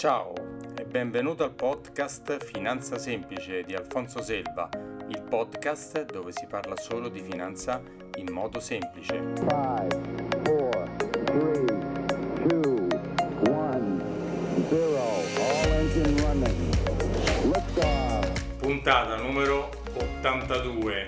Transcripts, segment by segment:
Ciao e benvenuto al podcast Finanza Semplice di Alfonso Selva, il podcast dove si parla solo di finanza in modo semplice. 5, 4, 3, 2, 1, 0, all engine running. Lift Puntata numero 82.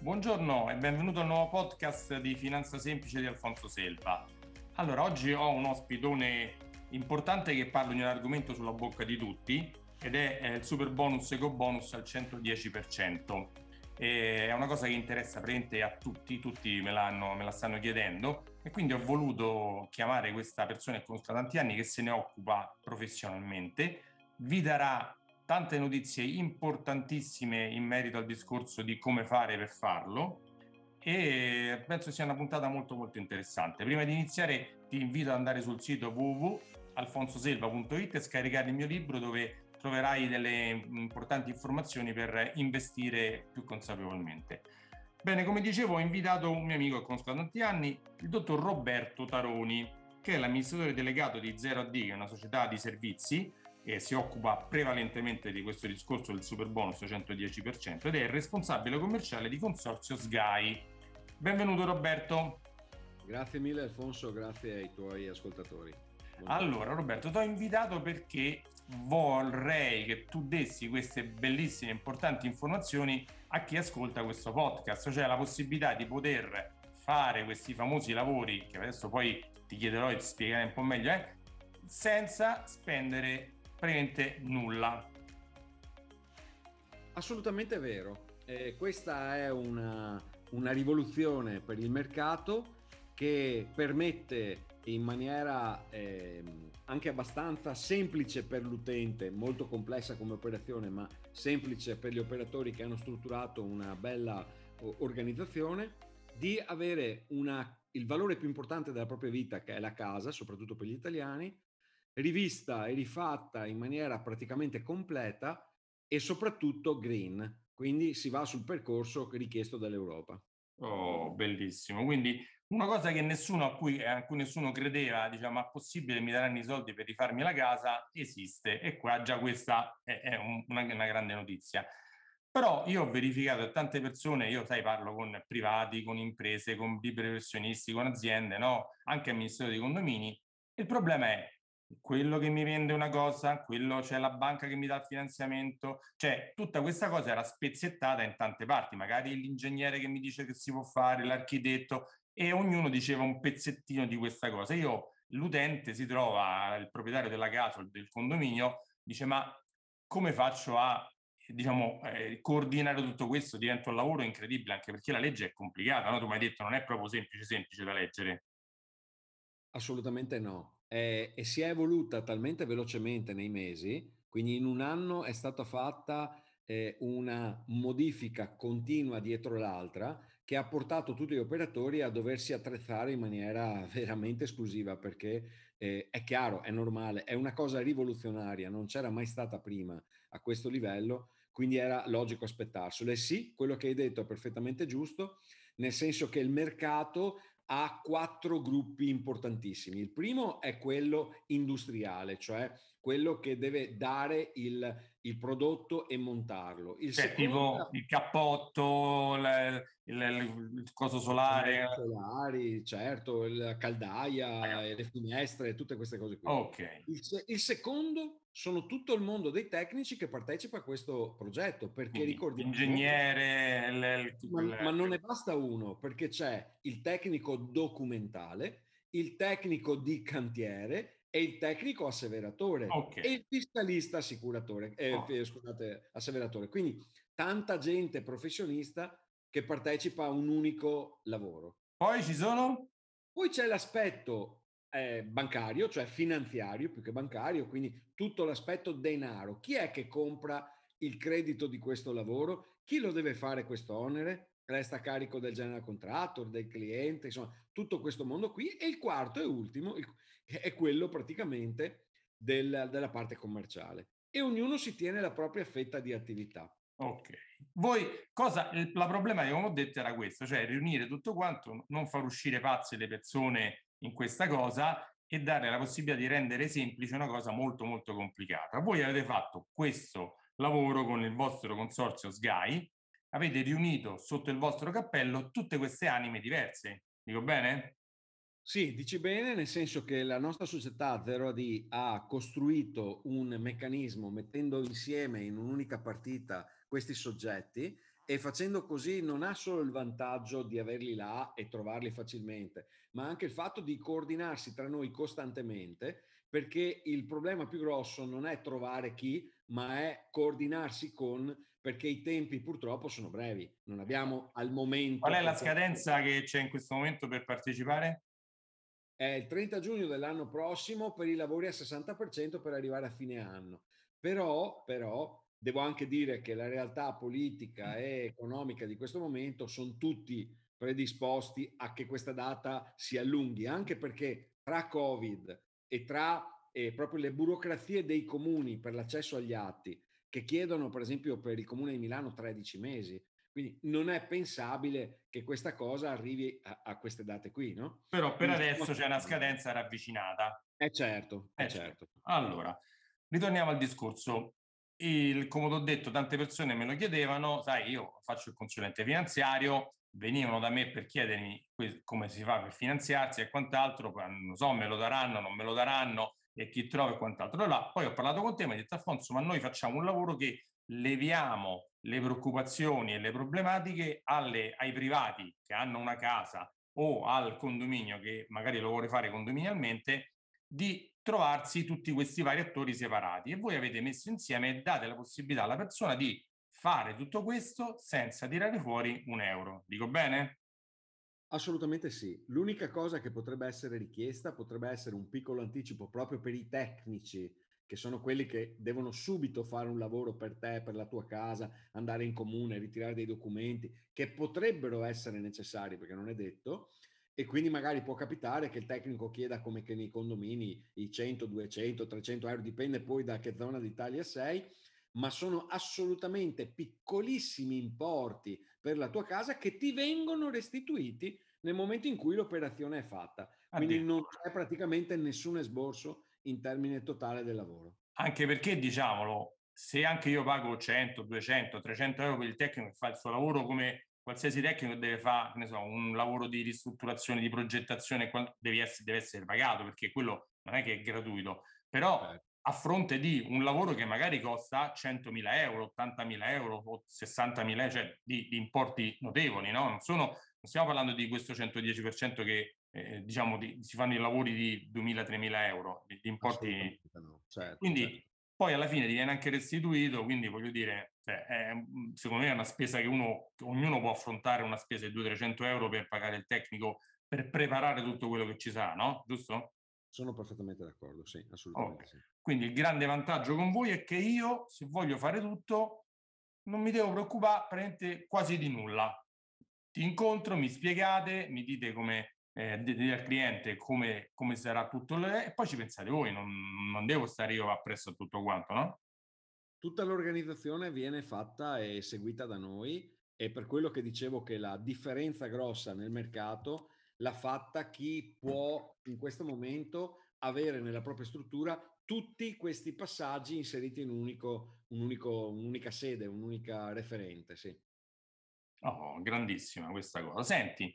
Buongiorno e benvenuto al nuovo podcast di Finanza Semplice di Alfonso Selva. Allora, oggi ho un ospitone importante che parla di un argomento sulla bocca di tutti ed è il super bonus eco bonus al 110%. E è una cosa che interessa praticamente a tutti, tutti me, me la stanno chiedendo e quindi ho voluto chiamare questa persona che conosco da tanti anni che se ne occupa professionalmente. Vi darà tante notizie importantissime in merito al discorso di come fare per farlo e penso sia una puntata molto molto interessante. Prima di iniziare ti invito ad andare sul sito www.alfonsoselva.it e scaricare il mio libro dove troverai delle importanti informazioni per investire più consapevolmente. Bene, come dicevo, ho invitato un mio amico che conosco da tanti anni, il dottor Roberto Taroni, che è l'amministratore delegato di 0AD, che è una società di servizi e si occupa prevalentemente di questo discorso del super bonus 110% ed è il responsabile commerciale di Consorzio Sky. Benvenuto Roberto. Grazie mille Alfonso, grazie ai tuoi ascoltatori. Buongiorno. Allora Roberto, ti ho invitato perché vorrei che tu dessi queste bellissime e importanti informazioni a chi ascolta questo podcast, cioè la possibilità di poter fare questi famosi lavori, che adesso poi ti chiederò di spiegare un po' meglio, eh, senza spendere praticamente nulla. Assolutamente vero. Eh, questa è una, una rivoluzione per il mercato che permette in maniera eh, anche abbastanza semplice per l'utente, molto complessa come operazione, ma semplice per gli operatori che hanno strutturato una bella organizzazione, di avere una, il valore più importante della propria vita, che è la casa, soprattutto per gli italiani, rivista e rifatta in maniera praticamente completa e soprattutto green, quindi si va sul percorso richiesto dall'Europa. Oh, bellissimo. Quindi una cosa che nessuno a cui, a cui nessuno credeva, diciamo, ma possibile mi daranno i soldi per rifarmi la casa, esiste. E qua già questa è, è un, una, una, grande notizia. Però io ho verificato che tante persone, io sai, parlo con privati, con imprese, con liberi professionisti, con aziende, no? anche amministratori di condomini. Il problema è quello che mi vende una cosa, quello c'è la banca che mi dà il finanziamento, cioè tutta questa cosa era spezzettata in tante parti, magari l'ingegnere che mi dice che si può fare, l'architetto e ognuno diceva un pezzettino di questa cosa. Io l'utente si trova, il proprietario della casa o del condominio dice ma come faccio a diciamo, eh, coordinare tutto questo diventa un lavoro incredibile anche perché la legge è complicata, no? tu mi hai detto non è proprio semplice semplice da leggere. Assolutamente no eh, e si è evoluta talmente velocemente nei mesi, quindi in un anno è stata fatta eh, una modifica continua dietro l'altra che ha portato tutti gli operatori a doversi attrezzare in maniera veramente esclusiva perché eh, è chiaro, è normale, è una cosa rivoluzionaria, non c'era mai stata prima a questo livello, quindi era logico aspettarselo. E sì, quello che hai detto è perfettamente giusto, nel senso che il mercato ha quattro gruppi importantissimi. Il primo è quello industriale, cioè quello che deve dare il, il prodotto e montarlo. Il cioè, secondo... tipo il cappotto, il, il, il coso solare. Solari, certo, la caldaia, le finestre, tutte queste cose qui. Okay. Il, secondo sono tutto il mondo dei tecnici che partecipa a questo progetto, perché ricordi... Ingegnere... Ma, ma non ne basta uno, perché c'è il tecnico documentale, il tecnico di cantiere e il tecnico asseveratore okay. e il fiscalista assicuratore, eh, oh. scusate, asseveratore. Quindi tanta gente professionista che partecipa a un unico lavoro. Poi ci sono? Poi c'è l'aspetto eh, bancario, cioè finanziario più che bancario, quindi tutto l'aspetto denaro. Chi è che compra il credito di questo lavoro? Chi lo deve fare questo onere? Resta a carico del general contractor, del cliente, insomma, tutto questo mondo qui. E il quarto e ultimo è quello praticamente del, della parte commerciale. E ognuno si tiene la propria fetta di attività. Ok. Voi cosa la problematica, come ho detto, era questo, cioè riunire tutto quanto, non far uscire pazze le persone in questa cosa e dare la possibilità di rendere semplice una cosa molto molto complicata. Voi avete fatto questo lavoro con il vostro consorzio SGAI, avete riunito sotto il vostro cappello tutte queste anime diverse. Dico bene? Sì, dici bene, nel senso che la nostra società 0AD ha costruito un meccanismo mettendo insieme in un'unica partita questi soggetti e facendo così non ha solo il vantaggio di averli là e trovarli facilmente, ma anche il fatto di coordinarsi tra noi costantemente, perché il problema più grosso non è trovare chi, ma è coordinarsi con, perché i tempi purtroppo sono brevi, non abbiamo al momento... Qual è la scadenza che c'è in questo momento per partecipare? È il 30 giugno dell'anno prossimo per i lavori a 60% per arrivare a fine anno. Però, però devo anche dire che la realtà politica e economica di questo momento sono tutti predisposti a che questa data si allunghi, anche perché tra Covid e tra eh, proprio le burocrazie dei comuni per l'accesso agli atti, che chiedono per esempio per il comune di Milano 13 mesi, quindi non è pensabile che questa cosa arrivi a, a queste date qui, no? Però per Quindi adesso c'è una scadenza ravvicinata. Eh certo, eh certo. Allora, ritorniamo al discorso. Il, come ho detto, tante persone me lo chiedevano, sai, io faccio il consulente finanziario, venivano da me per chiedermi come si fa per finanziarsi e quant'altro, non so, me lo daranno, non me lo daranno, e chi trova e quant'altro. Allora, poi ho parlato con te mi hai detto, Alfonso, ma noi facciamo un lavoro che leviamo le preoccupazioni e le problematiche alle, ai privati che hanno una casa o al condominio che magari lo vuole fare condominialmente di trovarsi tutti questi vari attori separati e voi avete messo insieme e date la possibilità alla persona di fare tutto questo senza tirare fuori un euro. Dico bene? Assolutamente sì. L'unica cosa che potrebbe essere richiesta potrebbe essere un piccolo anticipo proprio per i tecnici che sono quelli che devono subito fare un lavoro per te, per la tua casa, andare in comune, ritirare dei documenti che potrebbero essere necessari perché non è detto. E quindi magari può capitare che il tecnico chieda come che nei condomini i 100, 200, 300 euro, dipende poi da che zona d'Italia sei, ma sono assolutamente piccolissimi importi per la tua casa che ti vengono restituiti nel momento in cui l'operazione è fatta. Quindi non c'è praticamente nessun esborso in termine totale del lavoro. Anche perché, diciamolo, se anche io pago 100, 200, 300 euro per il tecnico che fa il suo lavoro come qualsiasi tecnico deve fare ne so, un lavoro di ristrutturazione, di progettazione, deve essere, deve essere pagato perché quello non è che è gratuito, però certo. A fronte di un lavoro che magari costa 100.000 euro, 80.000 euro o 60.000, cioè di, di importi notevoli, no? non, sono, non stiamo parlando di questo 110% che eh, diciamo, di, si fanno i lavori di 2.000-3.000 euro, di, di importi. No. Certo, quindi certo. poi alla fine ti viene anche restituito, quindi voglio dire, cioè, è, secondo me è una spesa che uno, ognuno può affrontare una spesa di 200-300 euro per pagare il tecnico per preparare tutto quello che ci sarà, no? Giusto? Sono perfettamente d'accordo, sì, assolutamente okay. sì. Quindi il grande vantaggio con voi è che io, se voglio fare tutto, non mi devo preoccupare quasi di nulla. Ti incontro, mi spiegate, mi dite come eh, dire al cliente come, come, sarà tutto e poi ci pensate voi, non, non devo stare io appresso a tutto quanto, no? Tutta l'organizzazione viene fatta e seguita da noi e per quello che dicevo che la differenza grossa nel mercato l'ha fatta chi può in questo momento avere nella propria struttura tutti questi passaggi inseriti in un unico, un unico, un'unica sede, un'unica referente. Sì. Oh, grandissima questa cosa. Senti,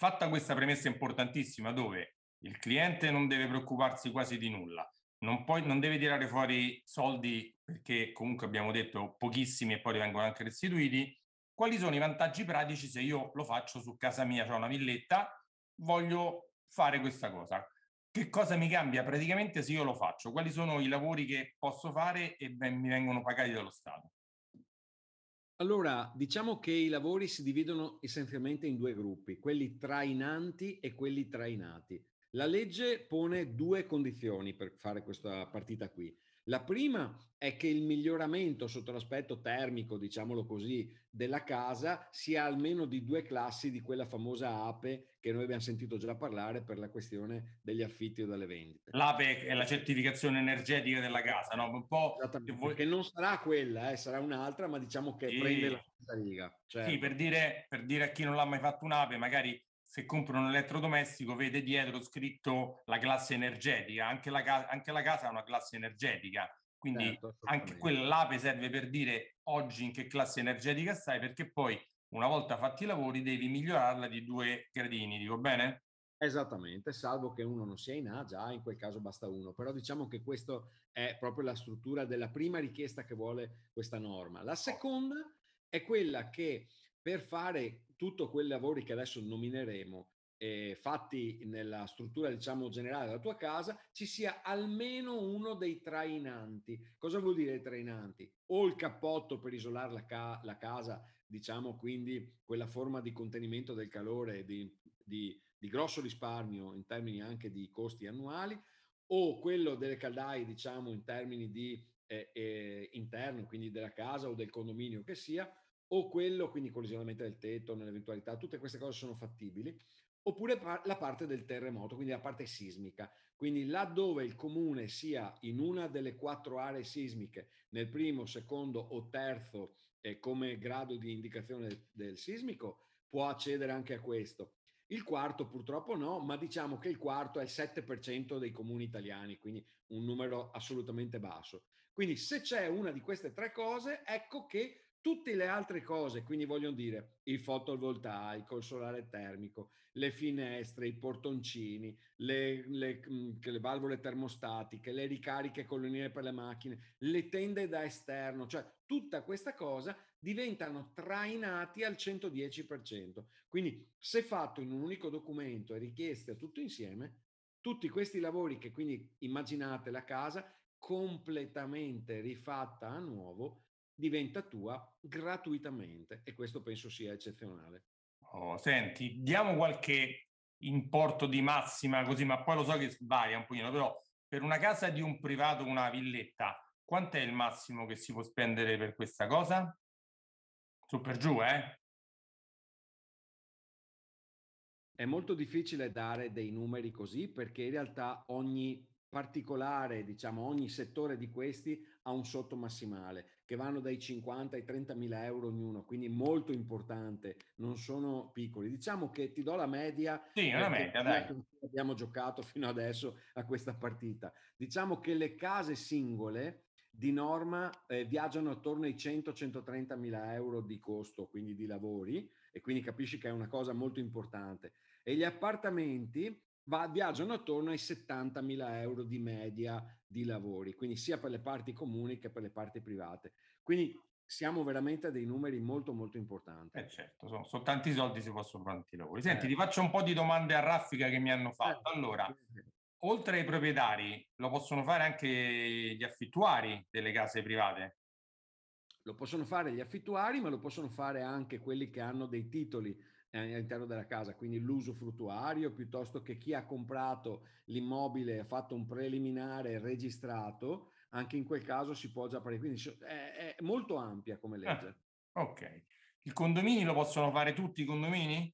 Fatta questa premessa importantissima dove il cliente non deve preoccuparsi quasi di nulla, non, poi, non deve tirare fuori soldi perché comunque abbiamo detto pochissimi e poi vengono anche restituiti, quali sono i vantaggi pratici se io lo faccio su casa mia, ho una villetta, voglio fare questa cosa? Che cosa mi cambia praticamente se io lo faccio? Quali sono i lavori che posso fare e mi vengono pagati dallo Stato? Allora, diciamo che i lavori si dividono essenzialmente in due gruppi, quelli trainanti e quelli trainati. La legge pone due condizioni per fare questa partita qui. La prima è che il miglioramento sotto l'aspetto termico, diciamolo così, della casa sia almeno di due classi di quella famosa APE che noi abbiamo sentito già parlare per la questione degli affitti o delle vendite. L'APE è la certificazione energetica della casa, no? Un po' che, voi... che non sarà quella, eh, sarà un'altra, ma diciamo che sì. prende la stessa riga. Certo. Sì, per dire, per dire a chi non l'ha mai fatto un'APE, magari se compra un elettrodomestico vede dietro scritto la classe energetica, anche la, ca- anche la casa ha una classe energetica, quindi certo, anche quell'ape serve per dire oggi in che classe energetica stai, perché poi una volta fatti i lavori devi migliorarla di due gradini, dico bene? Esattamente, salvo che uno non sia in A, già in quel caso basta uno, però diciamo che questa è proprio la struttura della prima richiesta che vuole questa norma. La seconda è quella che per fare tutto quei lavori che adesso nomineremo, eh, fatti nella struttura diciamo generale della tua casa, ci sia almeno uno dei trainanti. Cosa vuol dire trainanti? O il cappotto per isolare la, ca- la casa, diciamo quindi quella forma di contenimento del calore di, di, di grosso risparmio in termini anche di costi annuali, o quello delle caldaie, diciamo in termini di eh, eh, interno, quindi della casa o del condominio che sia, o quello, quindi con l'isolamento del tetto, nell'eventualità, tutte queste cose sono fattibili, oppure la parte del terremoto, quindi la parte sismica. Quindi laddove il comune sia in una delle quattro aree sismiche, nel primo, secondo o terzo eh, come grado di indicazione del, del sismico, può accedere anche a questo. Il quarto purtroppo no, ma diciamo che il quarto è il 7% dei comuni italiani, quindi un numero assolutamente basso. Quindi se c'è una di queste tre cose, ecco che Tutte le altre cose, quindi voglio dire il fotovoltaico, il solare termico, le finestre, i portoncini, le, le, mm, le valvole termostatiche, le ricariche colonnine per le macchine, le tende da esterno, cioè tutta questa cosa diventano trainati al 110%. Quindi se fatto in un unico documento e richieste tutto insieme, tutti questi lavori che quindi immaginate la casa completamente rifatta a nuovo diventa tua gratuitamente e questo penso sia eccezionale. Oh, senti, diamo qualche importo di massima così, ma poi lo so che varia un pochino, però per una casa di un privato, una villetta, quanto è il massimo che si può spendere per questa cosa? Su per giù, eh? È molto difficile dare dei numeri così perché in realtà ogni particolare, diciamo, ogni settore di questi ha un sotto massimale che vanno dai 50 ai 30 mila euro ognuno, quindi molto importante, non sono piccoli. Diciamo che ti do la media. Sì, una media, dai. Abbiamo giocato fino adesso a questa partita. Diciamo che le case singole di norma eh, viaggiano attorno ai 100-130 mila euro di costo, quindi di lavori, e quindi capisci che è una cosa molto importante. E gli appartamenti va, viaggiano attorno ai 70.000 euro di media di lavori, quindi sia per le parti comuni che per le parti private. Quindi siamo veramente a dei numeri molto molto importanti. Eh certo, sono, sono tanti soldi, si possono fare tanti lavori. Senti, eh. ti faccio un po' di domande a raffica che mi hanno fatto. Eh. Allora, oltre ai proprietari, lo possono fare anche gli affittuari delle case private? Lo possono fare gli affittuari, ma lo possono fare anche quelli che hanno dei titoli all'interno della casa, quindi l'uso fruttuario piuttosto che chi ha comprato l'immobile ha fatto un preliminare registrato, anche in quel caso si può già fare, quindi è, è molto ampia come ah, legge. Ah, ok. Il condominio lo possono fare tutti i condomini?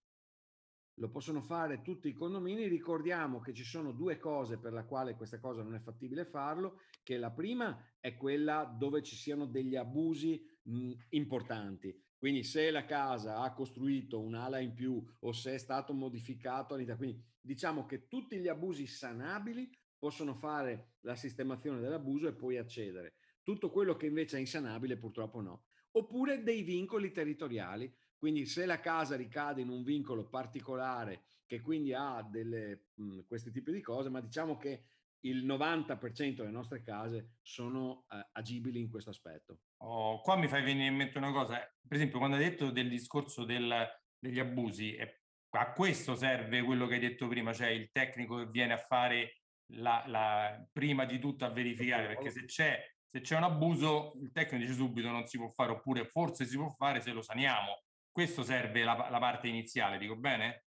Lo possono fare tutti i condomini. Ricordiamo che ci sono due cose per la quale questa cosa non è fattibile farlo, che la prima è quella dove ci siano degli abusi mh, importanti. Quindi se la casa ha costruito un'ala in più o se è stato modificato all'interno, quindi diciamo che tutti gli abusi sanabili possono fare la sistemazione dell'abuso e poi accedere. Tutto quello che invece è insanabile purtroppo no. Oppure dei vincoli territoriali, quindi se la casa ricade in un vincolo particolare che quindi ha delle, mh, questi tipi di cose, ma diciamo che il 90% delle nostre case sono eh, agibili in questo aspetto. Oh, qua mi fai venire in mente una cosa, per esempio quando hai detto del discorso del, degli abusi, eh, a questo serve quello che hai detto prima, cioè il tecnico che viene a fare la, la, prima di tutto a verificare, perché se c'è, se c'è un abuso il tecnico dice subito non si può fare, oppure forse si può fare se lo saniamo. Questo serve la, la parte iniziale, dico bene?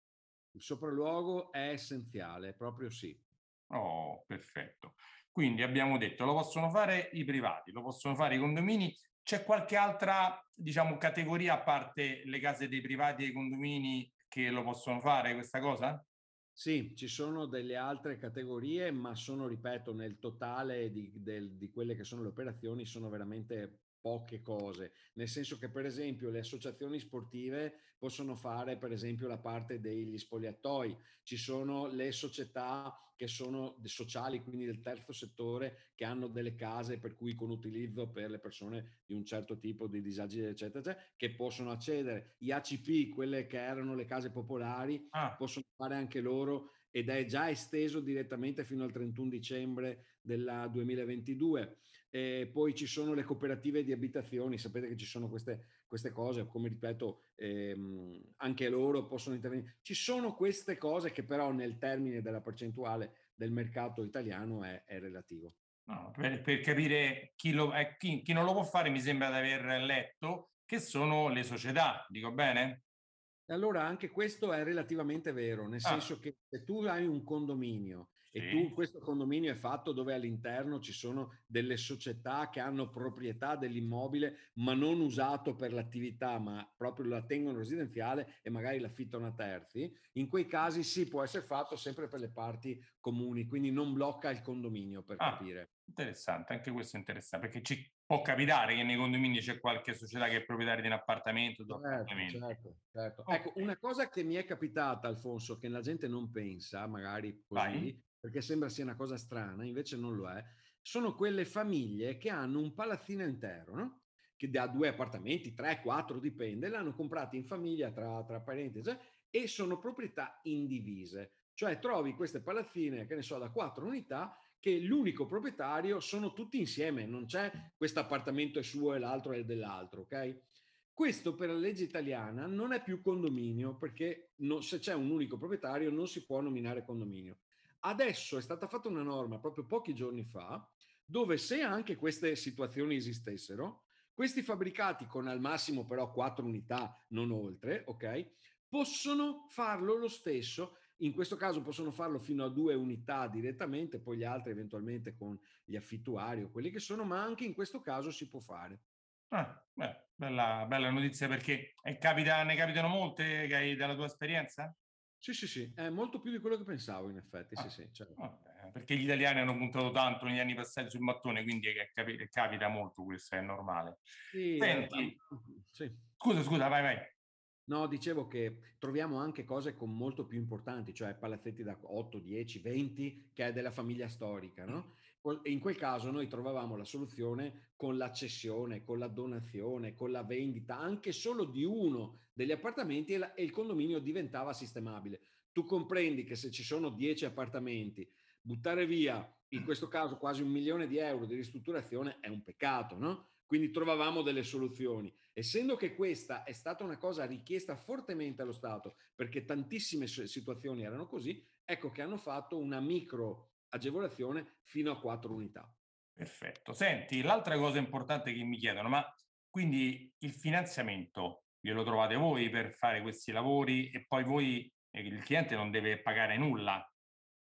Il sopralluogo è essenziale, proprio sì. Oh, perfetto. Quindi abbiamo detto, lo possono fare i privati, lo possono fare i condomini. C'è qualche altra, diciamo, categoria a parte le case dei privati e i condomini che lo possono fare questa cosa? Sì, ci sono delle altre categorie, ma sono, ripeto, nel totale di, del, di quelle che sono le operazioni, sono veramente poche cose, nel senso che per esempio le associazioni sportive possono fare per esempio la parte degli spogliatoi, ci sono le società che sono sociali, quindi del terzo settore, che hanno delle case per cui con utilizzo per le persone di un certo tipo di disagi, eccetera, eccetera che possono accedere. Gli ACP, quelle che erano le case popolari, ah. possono fare anche loro ed è già esteso direttamente fino al 31 dicembre del 2022. E poi ci sono le cooperative di abitazioni, sapete che ci sono queste, queste cose, come ripeto, ehm, anche loro possono intervenire. Ci sono queste cose che però nel termine della percentuale del mercato italiano è, è relativo. No, per, per, capire chi, lo, eh, chi, chi non lo può fare mi sembra di aver letto che sono le società, dico bene? Allora anche questo è relativamente vero, nel ah. senso che se tu hai un condominio sì. e tu questo condominio è fatto dove all'interno ci sono delle società che hanno proprietà dell'immobile ma non usato per l'attività, ma proprio la tengono residenziale e magari l'affittano a terzi, in quei casi sì può essere fatto sempre per le parti comuni, quindi non blocca il condominio per ah. capire. Interessante, anche questo è interessante, perché ci può capitare che nei condomini c'è qualche società che è proprietaria di un appartamento, certo, appartamento. certo, certo. Okay. Ecco, una cosa che mi è capitata, Alfonso, che la gente non pensa, magari così, Vai. perché sembra sia una cosa strana, invece non lo è, sono quelle famiglie che hanno un palazzino intero, no? che ha due appartamenti, tre, quattro, dipende, l'hanno comprati in famiglia tra, tra parentesi e sono proprietà indivise. Cioè trovi queste palazzine, che ne so, da quattro unità che l'unico proprietario sono tutti insieme, non c'è questo appartamento è suo e l'altro è dell'altro, ok? Questo per la legge italiana non è più condominio perché no, se c'è un unico proprietario non si può nominare condominio. Adesso è stata fatta una norma proprio pochi giorni fa dove se anche queste situazioni esistessero, questi fabbricati con al massimo però quattro unità, non oltre, ok? Possono farlo lo stesso in questo caso possono farlo fino a due unità direttamente, poi gli altri eventualmente con gli affittuari o quelli che sono, ma anche in questo caso si può fare. Ah, beh, bella, bella, notizia perché capita, ne capitano molte che hai dalla tua esperienza? Sì, sì, sì, è molto più di quello che pensavo in effetti, ah, sì, sì. Certo. Vabbè, perché gli italiani hanno puntato tanto negli anni passati sul mattone, quindi capi- capita molto questo, è normale. Sì, Senti, eh, sì. scusa, scusa, vai, vai. No, dicevo che troviamo anche cose con molto più importanti, cioè palazzetti da 8, 10, 20, che è della famiglia storica, no? E in quel caso noi trovavamo la soluzione con la cessione, con la donazione, con la vendita anche solo di uno degli appartamenti e il condominio diventava sistemabile. Tu comprendi che se ci sono 10 appartamenti, buttare via, in questo caso quasi un milione di euro di ristrutturazione è un peccato, no? Quindi trovavamo delle soluzioni. Essendo che questa è stata una cosa richiesta fortemente allo Stato, perché tantissime situazioni erano così, ecco che hanno fatto una micro agevolazione fino a quattro unità. Perfetto. Senti, l'altra cosa importante che mi chiedono, ma quindi il finanziamento glielo trovate voi per fare questi lavori e poi voi, eh, il cliente non deve pagare nulla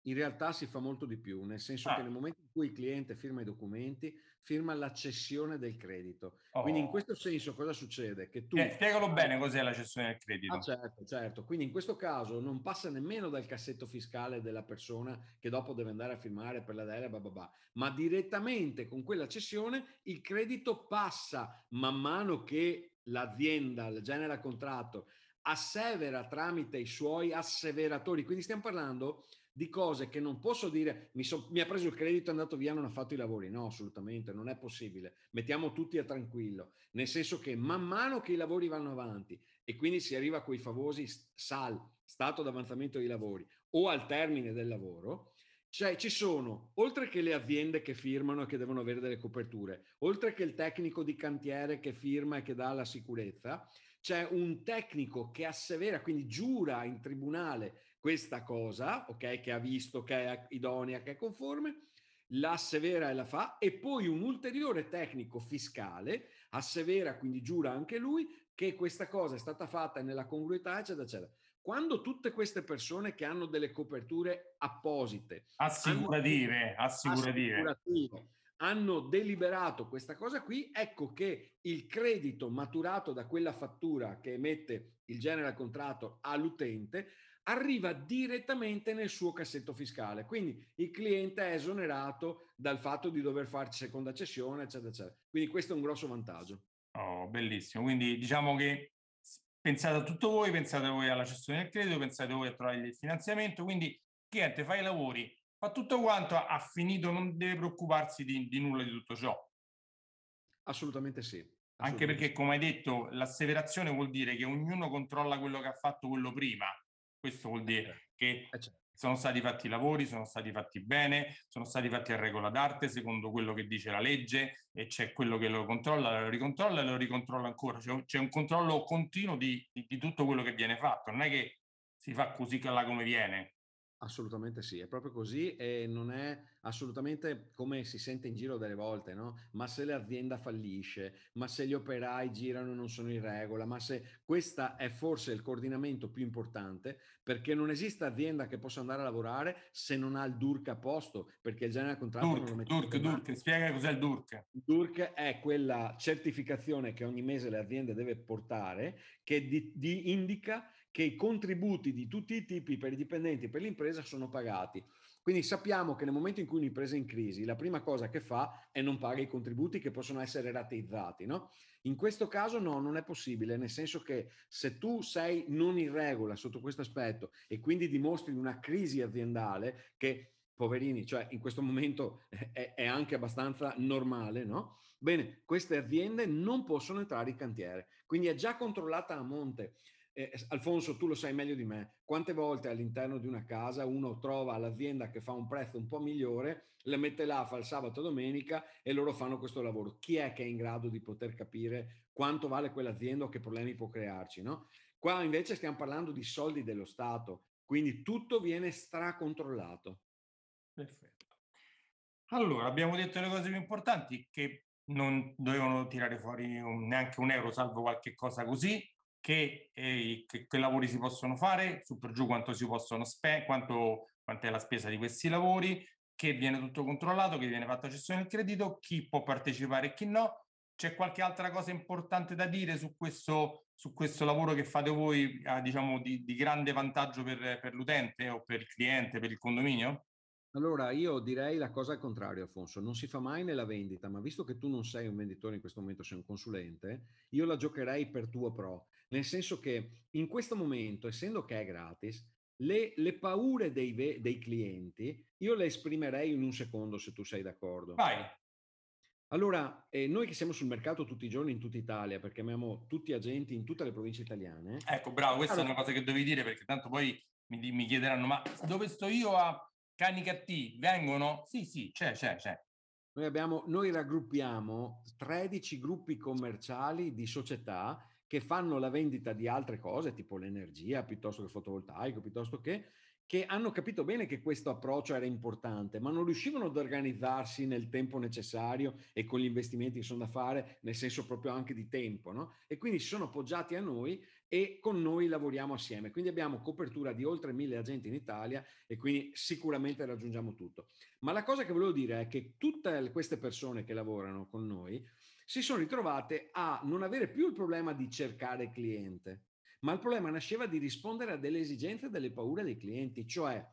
in realtà si fa molto di più, nel senso ah. che nel momento in cui il cliente firma i documenti, firma la cessione del credito. Oh. Quindi in oh. questo senso cosa succede? Che tu... Eh, spiegalo bene cos'è la cessione del credito. Ah, certo, certo. Quindi in questo caso non passa nemmeno dal cassetto fiscale della persona che dopo deve andare a firmare per la delega, ma direttamente con quella cessione il credito passa man mano che l'azienda, genera contratto, assevera tramite i suoi asseveratori. Quindi stiamo parlando di cose che non posso dire mi, so, mi, ha preso il credito, è andato via, non ha fatto i lavori. No, assolutamente, non è possibile. Mettiamo tutti a tranquillo, nel senso che man mano che i lavori vanno avanti e quindi si arriva a quei famosi SAL, stato d'avanzamento dei lavori, o al termine del lavoro, cioè ci sono, oltre che le aziende che firmano e che devono avere delle coperture, oltre che il tecnico di cantiere che firma e che dà la sicurezza, c'è un tecnico che assevera, quindi giura in tribunale questa cosa, ok, che ha visto che è idonea, che è conforme, la assevera e la fa, e poi un ulteriore tecnico fiscale assevera, quindi giura anche lui, che questa cosa è stata fatta nella congruità, eccetera, eccetera. Quando tutte queste persone che hanno delle coperture apposite, assicurative, assicurative, assicurative hanno deliberato questa cosa qui, ecco che il credito maturato da quella fattura che emette il general contratto all'utente arriva direttamente nel suo cassetto fiscale. Quindi il cliente è esonerato dal fatto di dover farci seconda cessione, eccetera, eccetera. Quindi questo è un grosso vantaggio. Oh, bellissimo. Quindi diciamo che pensate a tutto voi, pensate voi alla cessione del credito, pensate voi a trovare il finanziamento, quindi cliente fa i lavori, fa tutto quanto, ha finito, non deve preoccuparsi di, di nulla di tutto ciò. Assolutamente sì. Assolutamente Anche perché, come hai detto, l'asseverazione vuol dire che ognuno controlla quello che ha fatto quello prima. Questo vuol dire certo. che eh, sono stati fatti i lavori, sono stati fatti bene, sono stati fatti a regola d'arte, secondo quello che dice la legge, e c'è quello che lo controlla, lo ricontrolla e lo ricontrolla ancora. C'è un, c'è un controllo continuo di, di, di tutto quello che viene fatto. Non è che si fa così come viene. Assolutamente sì, è proprio così e non è assolutamente come si sente in giro delle volte, no? Ma se l'azienda fallisce, ma se gli operai girano e non sono in regola, ma se questa è forse il coordinamento più importante perché non esiste azienda che possa andare a lavorare se non ha il DURC a posto, perché il generale contratto DURC, non lo mette DURC, DURC, spiega cos'è il DURC. DURC è quella certificazione che ogni mese le aziende deve portare che di, di indica che i contributi di tutti i tipi per i dipendenti e per l'impresa sono pagati. Quindi sappiamo che nel momento in cui un'impresa è in crisi, la prima cosa che fa è non pagare i contributi che possono essere rateizzati. No? In questo caso no, non è possibile, nel senso che se tu sei non in regola sotto questo aspetto e quindi dimostri una crisi aziendale che poverini, cioè in questo momento è, è, anche abbastanza normale, no? Bene, queste aziende non possono entrare in cantiere, quindi è già controllata a monte eh, Alfonso, tu lo sai meglio di me, quante volte all'interno di una casa uno trova l'azienda che fa un prezzo un po' migliore, le mette là, fa il sabato domenica e loro fanno questo lavoro. Chi è che è in grado di poter capire quanto vale quell'azienda o che problemi può crearci? No? Qua invece stiamo parlando di soldi dello Stato, quindi tutto viene stracontrollato. Perfetto. Allora, abbiamo detto le cose più importanti che non dovevano tirare fuori neanche un euro, salvo qualche cosa così che, eh, che, che, lavori si possono fare, su per giù quanto si possono spendere, quanto, quanto è la spesa di questi lavori, che viene tutto controllato, che viene fatta gestione del credito, chi può partecipare e chi no. C'è qualche altra cosa importante da dire su questo, su questo lavoro che fate voi, eh, diciamo, di, di, grande vantaggio per, per l'utente o per il cliente, per il condominio? Allora, io direi la cosa al contrario, Alfonso, non si fa mai nella vendita, ma visto che tu non sei un venditore in questo momento, sei un consulente, io la giocherei per tuo pro, nel senso che in questo momento, essendo che è gratis, le, le paure dei, dei, clienti io le esprimerei in un secondo, se tu sei d'accordo. Vai. Allora, eh, noi che siamo sul mercato tutti i giorni in tutta Italia, perché abbiamo tutti agenti in tutte le province italiane. Ecco, bravo, questa allora, è una cosa che devi dire, perché tanto poi mi, mi chiederanno, ma dove sto io a cani cattivi vengono? Sì, sì, c'è, c'è, c'è. Noi, abbiamo, noi raggruppiamo 13 gruppi commerciali di società che fanno la vendita di altre cose, tipo l'energia, piuttosto che il fotovoltaico, piuttosto che, che hanno capito bene che questo approccio era importante, ma non riuscivano ad organizzarsi nel tempo necessario e con gli investimenti che sono da fare, nel senso proprio anche di tempo, no? E quindi si sono appoggiati a noi e con noi lavoriamo assieme. Quindi abbiamo copertura di oltre mille agenti in Italia e quindi sicuramente raggiungiamo tutto. Ma la cosa che volevo dire è che tutte queste persone che lavorano con noi si sono ritrovate a non avere più il problema di cercare cliente, ma il problema nasceva di rispondere a delle esigenze e delle paure dei clienti, cioè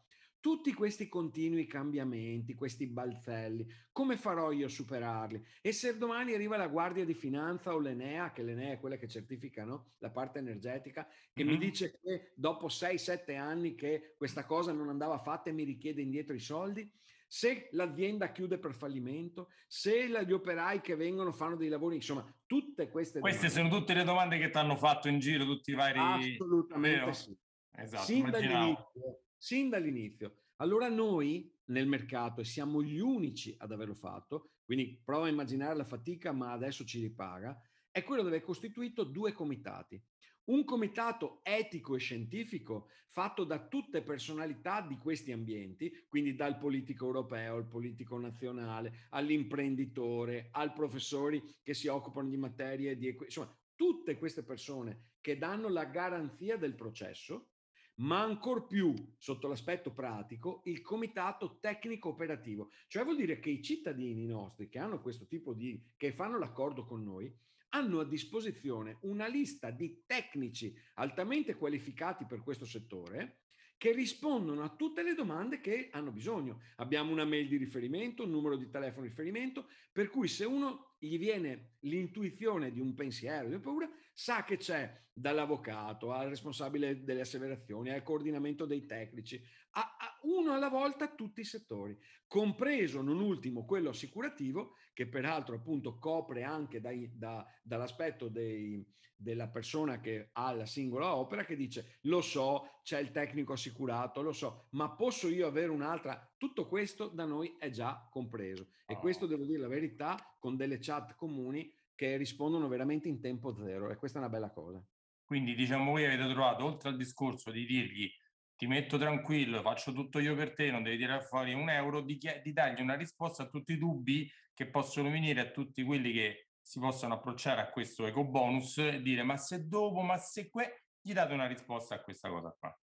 tutti questi continui cambiamenti, questi balzelli, come farò io a superarli? E se domani arriva la Guardia di Finanza o l'Enea, che l'Enea è quella che certifica no? la parte energetica, che mm-hmm. mi dice che dopo 6-7 anni che questa cosa non andava fatta e mi richiede indietro i soldi, se l'azienda chiude per fallimento, se gli operai che vengono fanno dei lavori, insomma, tutte queste Queste domande. sono tutte le domande che ti hanno fatto in giro tutti i vari... Assolutamente sì. Esatto, sin dall'inizio, sin dall'inizio. Allora noi nel mercato, e siamo gli unici ad averlo fatto, quindi prova a immaginare la fatica, ma adesso ci ripaga, è quello dove è costituito due comitati. Un comitato etico e scientifico fatto da tutte personalità di questi ambienti, quindi dal politico europeo al politico nazionale, all'imprenditore, al professori che si occupano di materie di insomma, tutte queste persone che danno la garanzia del processo, ma ancor più sotto l'aspetto pratico il comitato tecnico operativo, cioè vuol dire che i cittadini nostri che hanno questo tipo di che fanno l'accordo con noi hanno a disposizione una lista di tecnici altamente qualificati per questo settore che rispondono a tutte le domande che hanno bisogno. Abbiamo una mail di riferimento, un numero di telefono di riferimento, per cui se uno gli viene l'intuizione di un pensiero, di una paura, sa che c'è dall'avvocato al responsabile delle asseverazioni, al coordinamento dei tecnici, a, a uno alla volta tutti i settori, compreso non ultimo quello assicurativo, che peraltro appunto copre anche dai, da, dall'aspetto dei, della persona che ha la singola opera, che dice lo so, c'è il tecnico assicurato, lo so, ma posso io avere un'altra? Tutto questo da noi è già compreso e questo devo dire la verità con delle chat comuni che rispondono veramente in tempo zero e questa è una bella cosa. Quindi diciamo voi avete trovato, oltre al discorso di dirgli ti metto tranquillo, faccio tutto io per te, non devi tirare fuori un euro, di, di dargli una risposta a tutti i dubbi che possono venire a tutti quelli che si possono approcciare a questo eco bonus e dire ma se dopo, ma se que, gli date una risposta a questa cosa qua.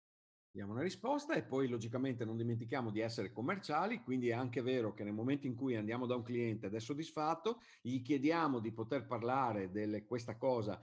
Diamo una risposta e poi logicamente non dimentichiamo di essere commerciali, quindi è anche vero che nel momento in cui andiamo da un cliente ed è soddisfatto, gli chiediamo di poter parlare di questa cosa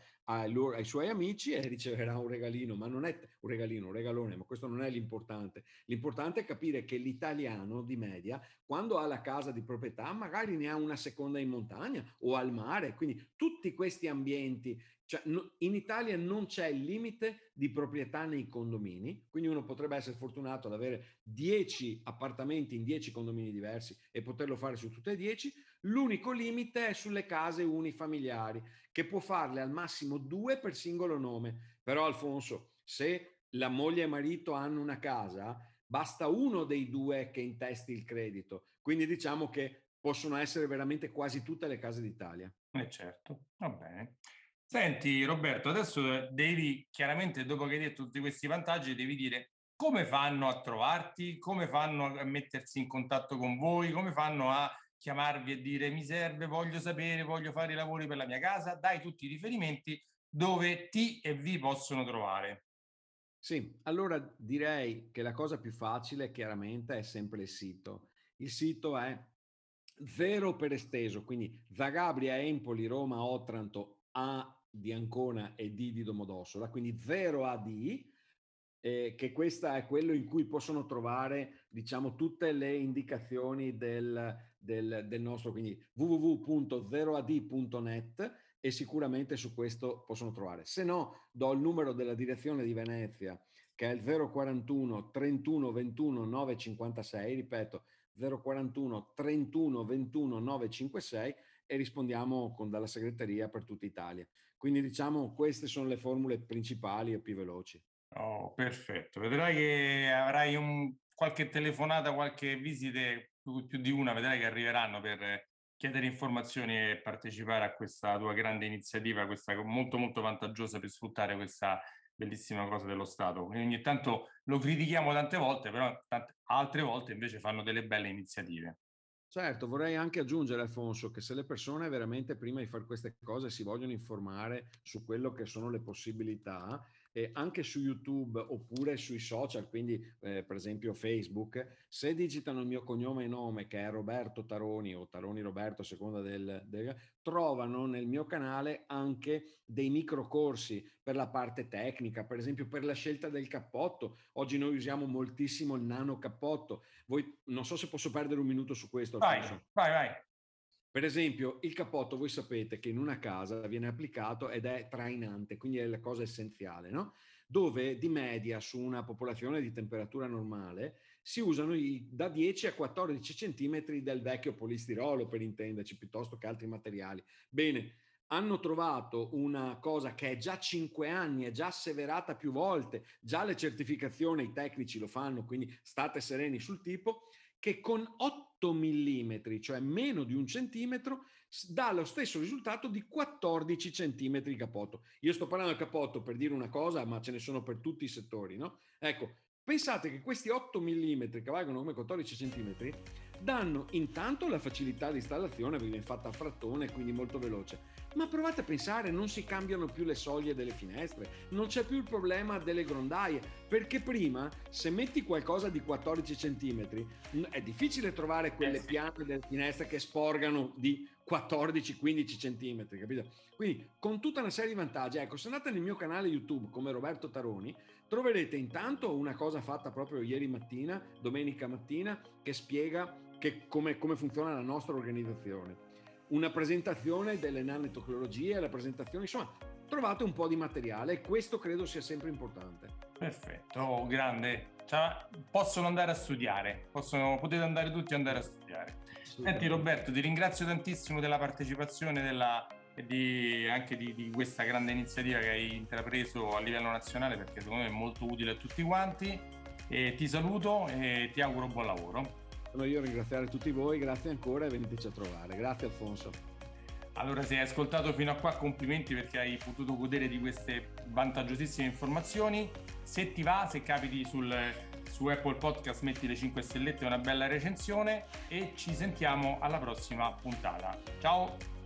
loro, ai, suoi amici e riceverà un regalino, ma non è un regalino, un regalone, ma questo non è l'importante. L'importante è capire che l'italiano di media, quando ha la casa di proprietà, magari ne ha una seconda in montagna o al mare, quindi tutti questi ambienti cioè, in Italia non c'è il limite di proprietà nei condomini, quindi uno potrebbe essere fortunato ad avere 10 appartamenti in 10 condomini diversi e poterlo fare su tutte e 10. L'unico limite è sulle case unifamiliari, che può farle al massimo due per singolo nome. Però Alfonso, se la moglie e il marito hanno una casa, basta uno dei due che intesti il credito. Quindi diciamo che possono essere veramente quasi tutte le case d'Italia. Eh certo, va bene. Senti Roberto, adesso devi chiaramente, dopo che hai detto tutti questi vantaggi, devi dire come fanno a trovarti, come fanno a mettersi in contatto con voi, come fanno a chiamarvi e dire mi serve, voglio sapere, voglio fare i lavori per la mia casa, dai tutti i riferimenti dove ti e vi possono trovare. Sì, allora direi che la cosa più facile chiaramente è sempre il sito. Il sito è zero per esteso, quindi Zagabria, Empoli, Roma, Otranto, A di Ancona e D di Domodossola, quindi 0 AD, eh, che questo è quello in cui possono trovare, diciamo, tutte le indicazioni del, del, del nostro, quindi www.0ad.net e sicuramente su questo possono trovare. Se no, do il numero della direzione di Venezia, che è il 041 31 21 956, ripeto, 041 31 21 956 e rispondiamo con, dalla segreteria per tutta Italia. Quindi diciamo queste sono le formule principali e più veloci. Oh, perfetto. Vedrai che avrai un, qualche telefonata, qualche visite, più, più, di una, vedrai che arriveranno per chiedere informazioni e partecipare a questa tua grande iniziativa, questa molto molto vantaggiosa per sfruttare questa bellissima cosa dello Stato. Quindi ogni tanto lo critichiamo tante volte, però tante, altre volte invece fanno delle belle iniziative. Certo, vorrei anche aggiungere, Alfonso, che se le persone veramente prima di fare queste cose si vogliono informare su quello che sono le possibilità, eh, anche su YouTube oppure sui social, quindi eh, per esempio Facebook, se digitano il mio cognome e nome che è Roberto Taroni o Taroni Roberto a seconda del, del trovano nel mio canale anche dei microcorsi per la parte tecnica, per esempio per la scelta del cappotto. Oggi noi usiamo moltissimo il nano cappotto. Voi non so se posso perdere un minuto su questo. Vai, vai, vai. Per esempio, il cappotto, voi sapete che in una casa viene applicato ed è trainante, quindi è la cosa essenziale, no? Dove di media su una popolazione di temperatura normale si usano i, da 10 a 14 centimetri del vecchio polistirolo, per intenderci, piuttosto che altri materiali. Bene, hanno trovato una cosa che è già 5 anni, è già asseverata più volte, già le certificazioni, i tecnici lo fanno, quindi state sereni sul tipo, che con 8 mm, cioè meno di un centimetro, dà lo stesso risultato di 14 centimetri di capotto. Io sto parlando del capotto per dire una cosa, ma ce ne sono per tutti i settori, no? Ecco, pensate che questi 8 mm che valgono come 14 centimetri danno intanto la facilità di installazione, viene fatta a frattone, quindi molto veloce, ma provate a pensare, non si cambiano più le soglie delle finestre, non c'è più il problema delle grondaie, perché prima se metti qualcosa di 14 cm è difficile trovare quelle eh piante delle finestre che sporgano di 14-15 cm, capito? Quindi con tutta una serie di vantaggi, ecco, se andate nel mio canale YouTube come Roberto Taroni, troverete intanto una cosa fatta proprio ieri mattina, domenica mattina, che spiega che come, come funziona la nostra organizzazione. Una presentazione delle nanotecnologie, la presentazione, insomma, trovate un po' di materiale e questo credo sia sempre importante. Perfetto, oh, grande. Cioè, possono andare a studiare, possono, potete andare tutti ad andare a studiare. Senti Roberto, ti ringrazio tantissimo della partecipazione della, di, anche di, di, questa grande iniziativa che hai intrapreso a livello nazionale perché secondo me è molto utile a tutti quanti. E ti saluto e ti auguro buon lavoro. Sono io a ringraziare tutti voi, grazie ancora e veniteci a trovare. Grazie Alfonso. Allora, se hai ascoltato fino a qua, complimenti perché hai potuto godere di queste vantaggiosissime informazioni. Se ti va, se capiti sul, su Apple Podcast, metti le 5 stellette e una bella recensione e ci sentiamo alla prossima puntata. Ciao!